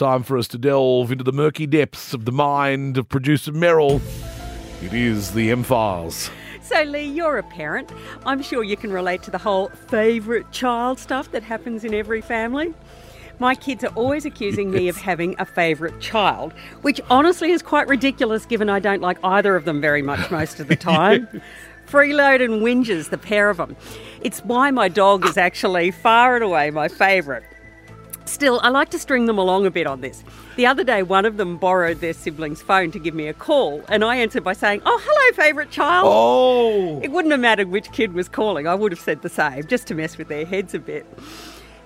time for us to delve into the murky depths of the mind of producer Merrill. It is the M Files. So, Lee, you're a parent. I'm sure you can relate to the whole favourite child stuff that happens in every family. My kids are always accusing me of having a favourite child, which honestly is quite ridiculous given I don't like either of them very much most of the time. Freeload and Whinges, the pair of them. It's why my dog is actually far and away my favourite. Still, I like to string them along a bit on this. The other day, one of them borrowed their sibling's phone to give me a call, and I answered by saying, Oh, hello, favourite child. Oh! It wouldn't have mattered which kid was calling, I would have said the same, just to mess with their heads a bit.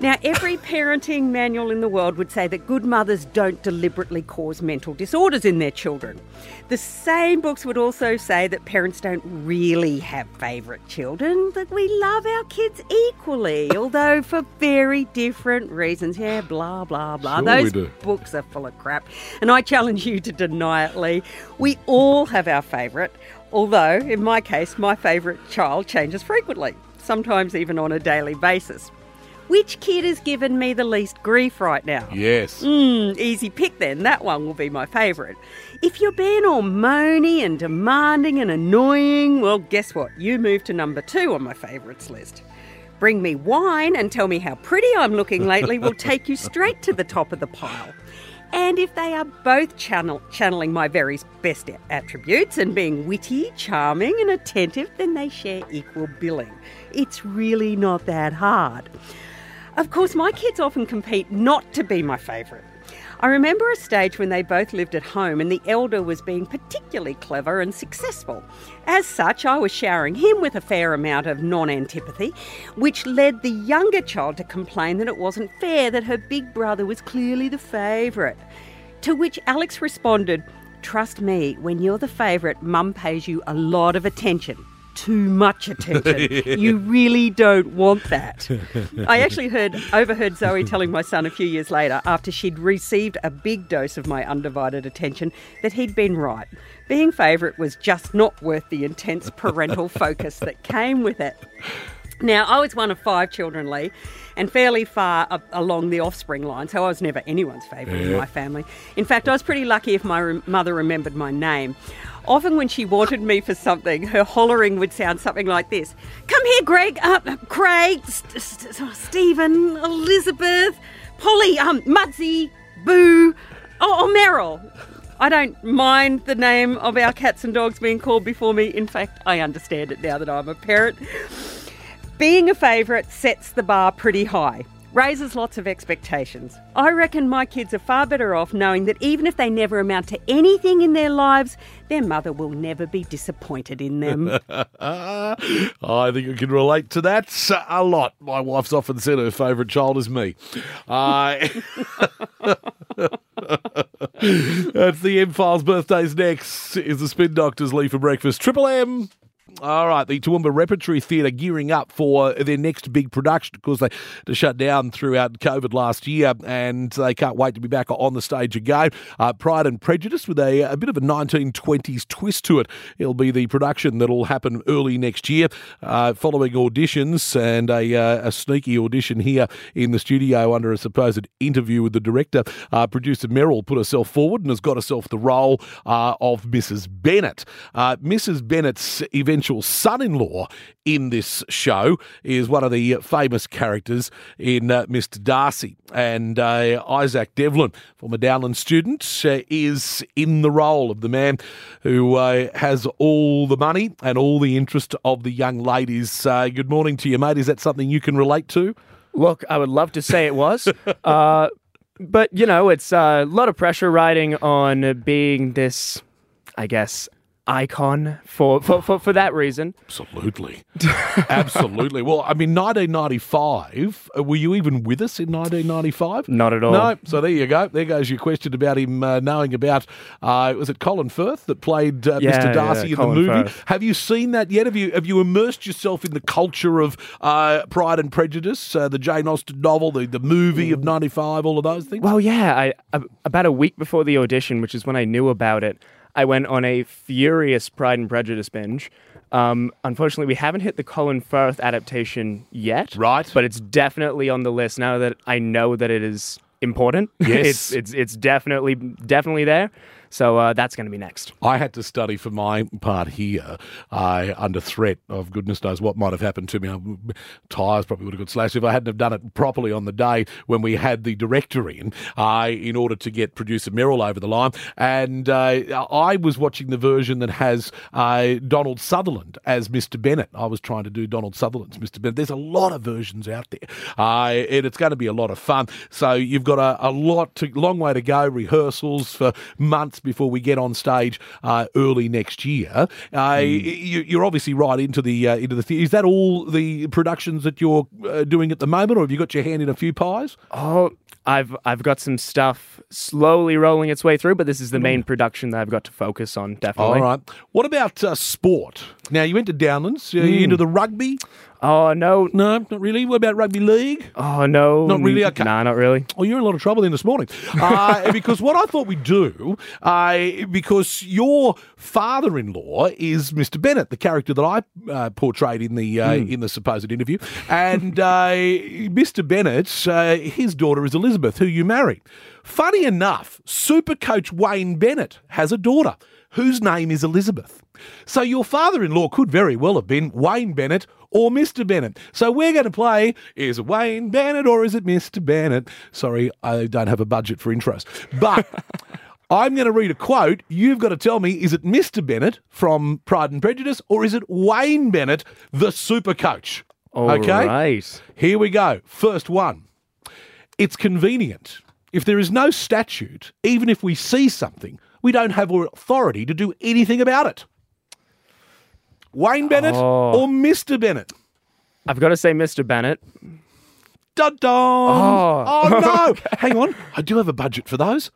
Now, every parenting manual in the world would say that good mothers don't deliberately cause mental disorders in their children. The same books would also say that parents don't really have favourite children, that we love our kids equally, although for very different reasons. Yeah, blah, blah, blah. Sure Those books are full of crap, and I challenge you to deny it, Lee. We all have our favourite, although, in my case, my favourite child changes frequently, sometimes even on a daily basis. Which kid has given me the least grief right now? Yes. Mm, easy pick then. That one will be my favourite. If you're being all moany and demanding and annoying, well, guess what? You move to number two on my favourites list. Bring me wine and tell me how pretty I'm looking lately will take you straight to the top of the pile. And if they are both channel- channeling my very best attributes and being witty, charming, and attentive, then they share equal billing. It's really not that hard. Of course, my kids often compete not to be my favourite. I remember a stage when they both lived at home and the elder was being particularly clever and successful. As such, I was showering him with a fair amount of non antipathy, which led the younger child to complain that it wasn't fair that her big brother was clearly the favourite. To which Alex responded, Trust me, when you're the favourite, mum pays you a lot of attention. Too much attention. you really don't want that. I actually heard overheard Zoe telling my son a few years later, after she'd received a big dose of my undivided attention, that he'd been right. Being favourite was just not worth the intense parental focus that came with it. Now, I was one of five children, Lee, and fairly far up along the offspring line, so I was never anyone's favourite in my family. In fact, I was pretty lucky if my rem- mother remembered my name. Often, when she wanted me for something, her hollering would sound something like this Come here, Greg, uh, Craig, St- St- Stephen, Elizabeth, Polly, um, Mudsy, Boo, oh, oh, Meryl. I don't mind the name of our cats and dogs being called before me. In fact, I understand it now that I'm a parent. Being a favourite sets the bar pretty high, raises lots of expectations. I reckon my kids are far better off knowing that even if they never amount to anything in their lives, their mother will never be disappointed in them. I think I can relate to that a lot. My wife's often said her favourite child is me. Uh, that's the M Files birthdays next. Is the Spin Doctors leave for breakfast? Triple M. All right, the Toowoomba Repertory Theatre gearing up for their next big production. Of course, they to shut down throughout COVID last year, and they can't wait to be back on the stage again. Uh, Pride and Prejudice with a, a bit of a 1920s twist to it. It'll be the production that'll happen early next year, uh, following auditions and a, uh, a sneaky audition here in the studio under a supposed interview with the director. Uh, producer Merrill put herself forward and has got herself the role uh, of Mrs. Bennett. Uh, Mrs. Bennett's eventual son-in-law in this show is one of the famous characters in uh, Mr. Darcy. And uh, Isaac Devlin, former Downlands student, uh, is in the role of the man who uh, has all the money and all the interest of the young ladies. Uh, good morning to you, mate. Is that something you can relate to? Look, I would love to say it was. uh, but, you know, it's a lot of pressure riding on being this, I guess, icon for, for, for, for that reason. Absolutely. Absolutely. Well, I mean, 1995, uh, were you even with us in 1995? Not at all. No. So there you go. There goes your question about him uh, knowing about, uh, was it Colin Firth that played uh, Yeah, Mr. Darcy yeah, in Colin the movie? Firth. Have you seen that yet? Have you have you immersed yourself in the culture of uh, Pride and Prejudice, uh, the Jane Austen novel, the, the movie of 95, all of those things? Well, yeah, I, about a week before the audition, which is when I knew about it, I went on a furious Pride and Prejudice binge. Um, unfortunately, we haven't hit the Colin Firth adaptation yet. Right. But it's definitely on the list now that I know that it is important. Yes. it's it's it's definitely definitely there. So uh, that's going to be next. I had to study for my part here uh, under threat of goodness knows what might have happened to me. Um, Tyres probably would have got slashed if I hadn't have done it properly on the day when we had the director in, uh, in order to get producer Merrill over the line. And uh, I was watching the version that has uh, Donald Sutherland as Mr. Bennett. I was trying to do Donald Sutherland's Mr. Bennett. There's a lot of versions out there, and it's going to be a lot of fun. So you've got a, a lot, to, long way to go. Rehearsals for months before we get on stage uh, early next year. Uh, you, are obviously right into the uh, into the. Th- is that all the productions that you're uh, doing at the moment, or have you got your hand in a few pies? Oh, I've I've got some stuff slowly rolling its way through, but this is the main production that I've got to focus on. Definitely. All right. What about uh, sport? Now you went to Downlands. Are you into the rugby? Oh no, No, not really. What about rugby league? oh no, Not really, okay. Nah, not really. Oh, you're in a lot of trouble then this morning. Uh, because what I thought we'd do, uh, because your father-in-law is Mr. Bennett, the character that I uh, portrayed in the uh, in the supposed interview, and uh, Mr. Bennett, uh, his daughter is Elizabeth, who you married. Funny enough, Super Coach Wayne Bennett has a daughter whose name is Elizabeth. So your father-in-law could very well have been Wayne Bennett or Mr. Bennett. So we're going to play is Wayne Bennett or is it Mr. Bennett? Sorry, I don't have a budget for intros. But I'm going to read a quote. You've got to tell me is it Mr. Bennett from Pride and Prejudice or is it Wayne Bennett, the super coach? All okay? right. Here we go. First one. It's convenient. If there is no statute, even if we see something, we don't have authority to do anything about it. Wayne Bennett Oh. or Mr. Bennett? I've got to say, Mr. Bennett. Dun dun. Oh. Oh, no. Hang on. I do have a budget for those.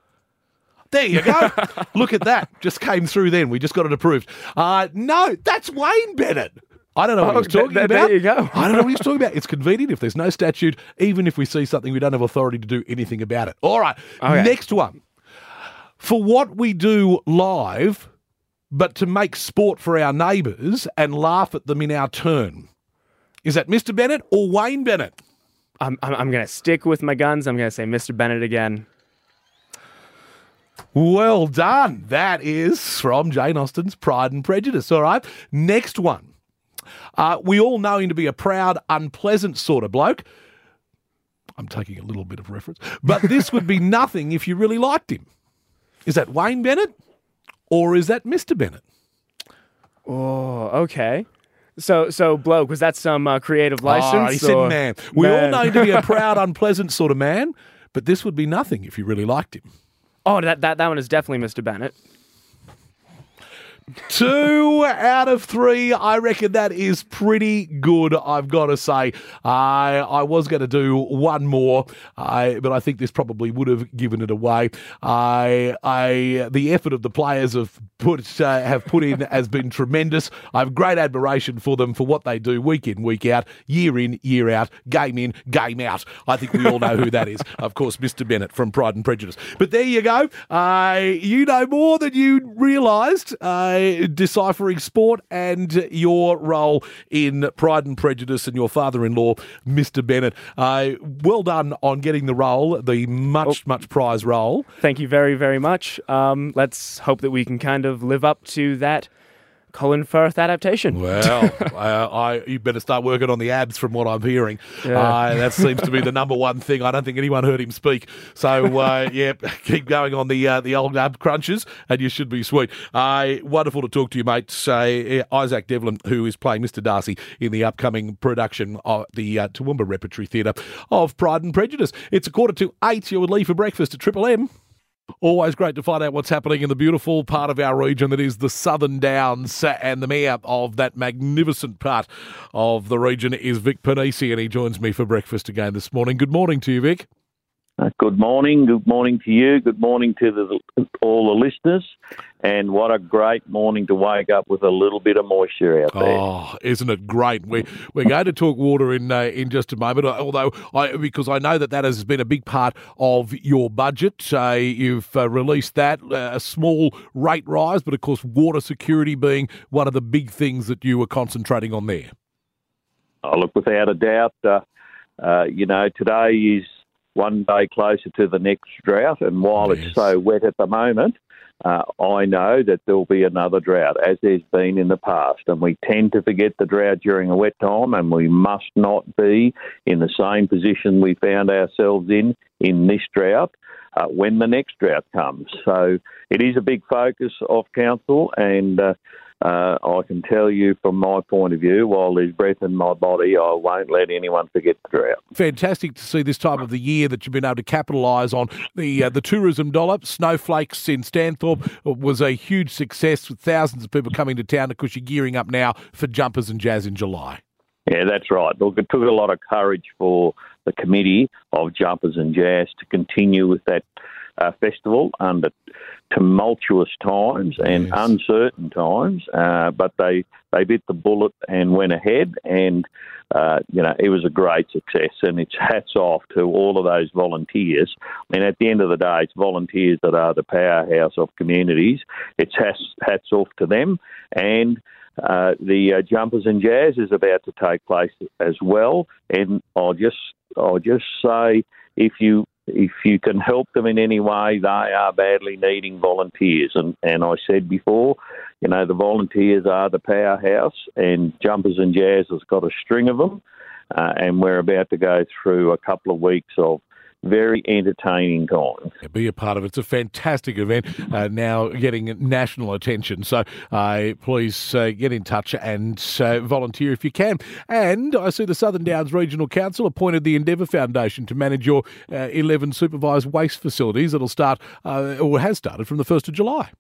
There you go. Look at that. Just came through then. We just got it approved. Uh, no, that's Wayne Bennett. I don't know what Oh, he's talking th- th- about. there you go. I don't know what he's talking about. It's convenient if there's no statute, even if we see something, we don't have authority to do anything about it. All right. Okay. Next one. For what we do live, but to make sport for our neighbours and laugh at them in our turn. Is that Mr. Bennett or Wayne Bennett? I'm, I'm, I'm going to stick with my guns. I'm going to say Mr. Bennett again. Well done. That is from Jane Austen's Pride and Prejudice. All right. Next one. Uh, we all know him to be a proud, unpleasant sort of bloke. I'm taking a little bit of reference, but this would be nothing if you really liked him. Is that Wayne Bennett or is that Mr. Bennett? Oh, okay. So, so bloke, was that some uh, creative license? Oh, he said man. We all Man. know him to be a proud, unpleasant sort of man, but this would be nothing if you really liked him. Oh, that, that, that one is definitely Mr. Bennett. Two out of three. I reckon that is pretty good, I've got to say. I I was going to do one more, I but I think this probably would have given it away. I, I, the effort of the players have put, uh, have put in has been tremendous. I have great admiration for them for what they do week in, week out, year in, year out, game in, game out. I think we all know who that is. Of course, Mr. Bennett from Pride and Prejudice. But there you go. Uh, you know more than you realised. Uh, deciphering sport and your role in Pride and Prejudice and your father-in-law, Mr. Bennett. Uh, well done on getting the role, the much, much prize role. Thank you very, very much. Um, let's hope that we can kind of live up to that Colin Firth adaptation. Well, uh, I you better start working on the abs from what I'm hearing. Yeah. Uh, that seems to be the number one thing. I don't think anyone heard him speak. So uh, yeah, keep going on the uh, the old ab crunches, and you should be sweet. Uh, wonderful to talk to you, mate. Uh, Isaac Devlin, who is playing Mr. Darcy in the upcoming production of the uh, Toowoomba Repertory Theatre of Pride and Prejudice. It's a quarter to eight. You would leave for breakfast at Triple M. Always great to find out what's happening in the beautiful part of our region that is the Southern Downs. And the mayor of that magnificent part of the region is Vic Pennisi, and he joins me for breakfast again this morning. Good morning to you, Vic. Uh, Good morning. Good morning to you. Good morning to the, all the listeners. And what a great morning to wake up with a little bit of moisture out there. Oh, isn't it great? We we're going to talk water in uh, in just a moment. Although I because I know that that has been a big part of your budget. Uh, you've uh, released that uh, a small rate rise, but of course water security being one of the big things that you were concentrating on there. Oh, look, without a doubt, uh, uh, you know, today is one day closer to the next drought. And while Yes. it's so wet at the moment, uh, I know that there'll be another drought, as there's been in the past. And we tend to forget the drought during a wet time, and we must not be in the same position we found ourselves in in this drought uh, when the next drought comes. So it is a big focus of council, and uh, uh, I can tell you from my point of view, while there's breath in my body, I won't let anyone forget the drought. Fantastic to see this time of the year that you've been able to capitalise on the uh, the tourism dollar. Snowflakes in Stanthorpe was a huge success with thousands of people coming to town because you're gearing up now for jumpers and jazz in July. Yeah, that's right. Look, it took a lot of courage for the committee of Jumpers and Jazz to continue with that uh, festival under tumultuous times and Yes. uncertain times, uh, but they they bit the bullet and went ahead, and uh, you know it was a great success. And it's hats off to all of those volunteers. I mean, at the end of the day, it's volunteers that are the powerhouse of communities. It's hats, hats off to them, and uh, the uh, jumpers and jazz is about to take place as well. And I'll just I'll just say if you if you can help them in any way, they are badly needing volunteers. And and I said before, you know, the volunteers are the powerhouse, and jumpers and jazz has got a string of them. Uh, and we're about to go through a couple of weeks of very entertaining times. Be a part of it. It's a fantastic event uh, now getting national attention. So uh, please uh, get in touch and uh, volunteer if you can. And I see the Southern Downs Regional Council appointed the Endeavour Foundation to manage your uh, 11 supervised waste facilities. It'll start, uh, or has started, from the 1st of July.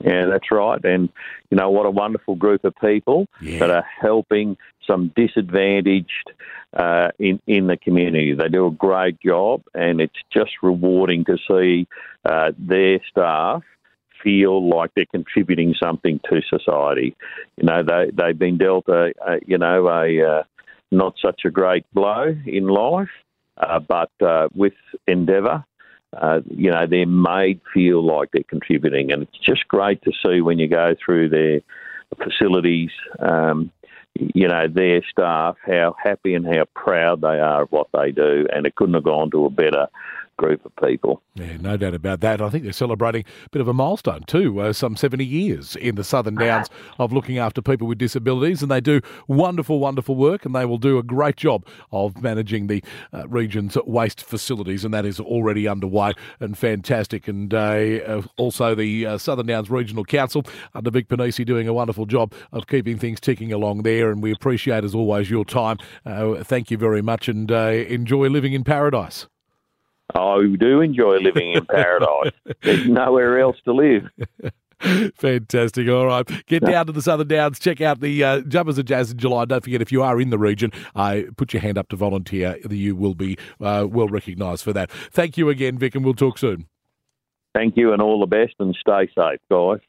Yeah, that's right. And, you know, what a wonderful group of people Yeah. that are helping some disadvantaged uh, in, in the community. They do a great job, and it's just rewarding to see uh, their staff feel like they're contributing something to society. You know, they, they've been dealt a, a you know, a uh, not such a great blow in life, uh, but uh, with Endeavour, uh, you know, they're made feel like they're contributing. And it's just great to see when you go through their facilities, um, you know, their staff, how happy and how proud they are of what they do. And it couldn't have gone to a better group of people. Yeah, no doubt about that. I think they're celebrating a bit of a milestone too, uh, some 70 years in the Southern Downs of looking after people with disabilities, and they do wonderful, wonderful work, and they will do a great job of managing the uh, region's waste facilities, and that is already underway and fantastic. And uh, uh, also the uh, Southern Downs Regional Council under Vic Pennisi doing a wonderful job of keeping things ticking along there, and we appreciate as always your time. Uh, thank you very much, and uh, enjoy living in paradise. I do enjoy living in paradise. There's nowhere else to live. Fantastic. All right. Get down to the Southern Downs. Check out the uh, Jumpers of Jazz in July. Don't forget, if you are in the region, uh, put your hand up to volunteer. You will be uh, well recognised for that. Thank you again, Vic, and we'll talk soon. Thank you and all the best and stay safe, guys.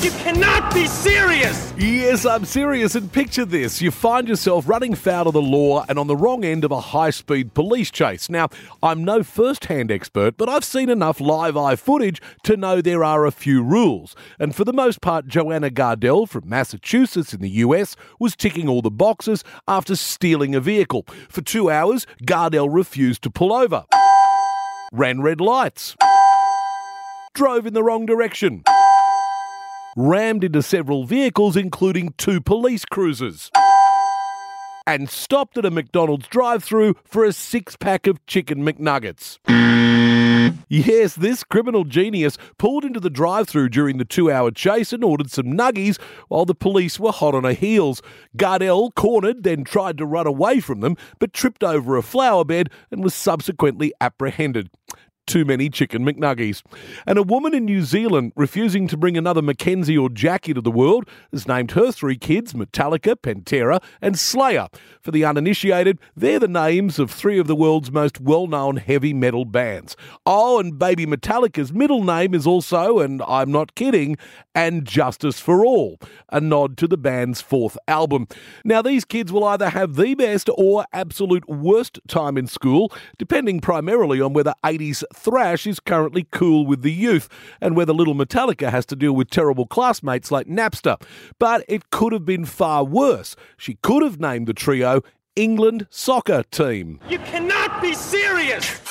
You cannot be serious! Yes, I'm serious. And picture this you find yourself running foul of the law and on the wrong end of a high speed police chase. Now, I'm no first hand expert, but I've seen enough live eye footage to know there are a few rules. And for the most part, Joanna Gardell from Massachusetts in the US was ticking all the boxes after stealing a vehicle. For two hours, Gardell refused to pull over, ran red lights, drove in the wrong direction rammed into several vehicles, including two police cruisers, and stopped at a McDonald's drive through for a six pack of chicken McNuggets. Yes, this criminal genius pulled into the drive through during the two hour chase and ordered some nuggies while the police were hot on her heels. Gardell cornered, then tried to run away from them, but tripped over a flower bed and was subsequently apprehended too many chicken McNuggies. And a woman in New Zealand refusing to bring another Mackenzie or Jackie to the world has named her three kids Metallica, Pantera, and Slayer. For the uninitiated, they're the names of three of the world's most well known heavy metal bands. Oh, and baby Metallica's middle name is also, and I'm not kidding, and Justice for All, a nod to the band's fourth album. Now, these kids will either have the best or absolute worst time in school, depending primarily on whether 80s thrash is currently cool with the youth and whether little Metallica has to deal with terrible classmates like Napster. But it could have been far worse. She could have named the trio England soccer team. You cannot be serious!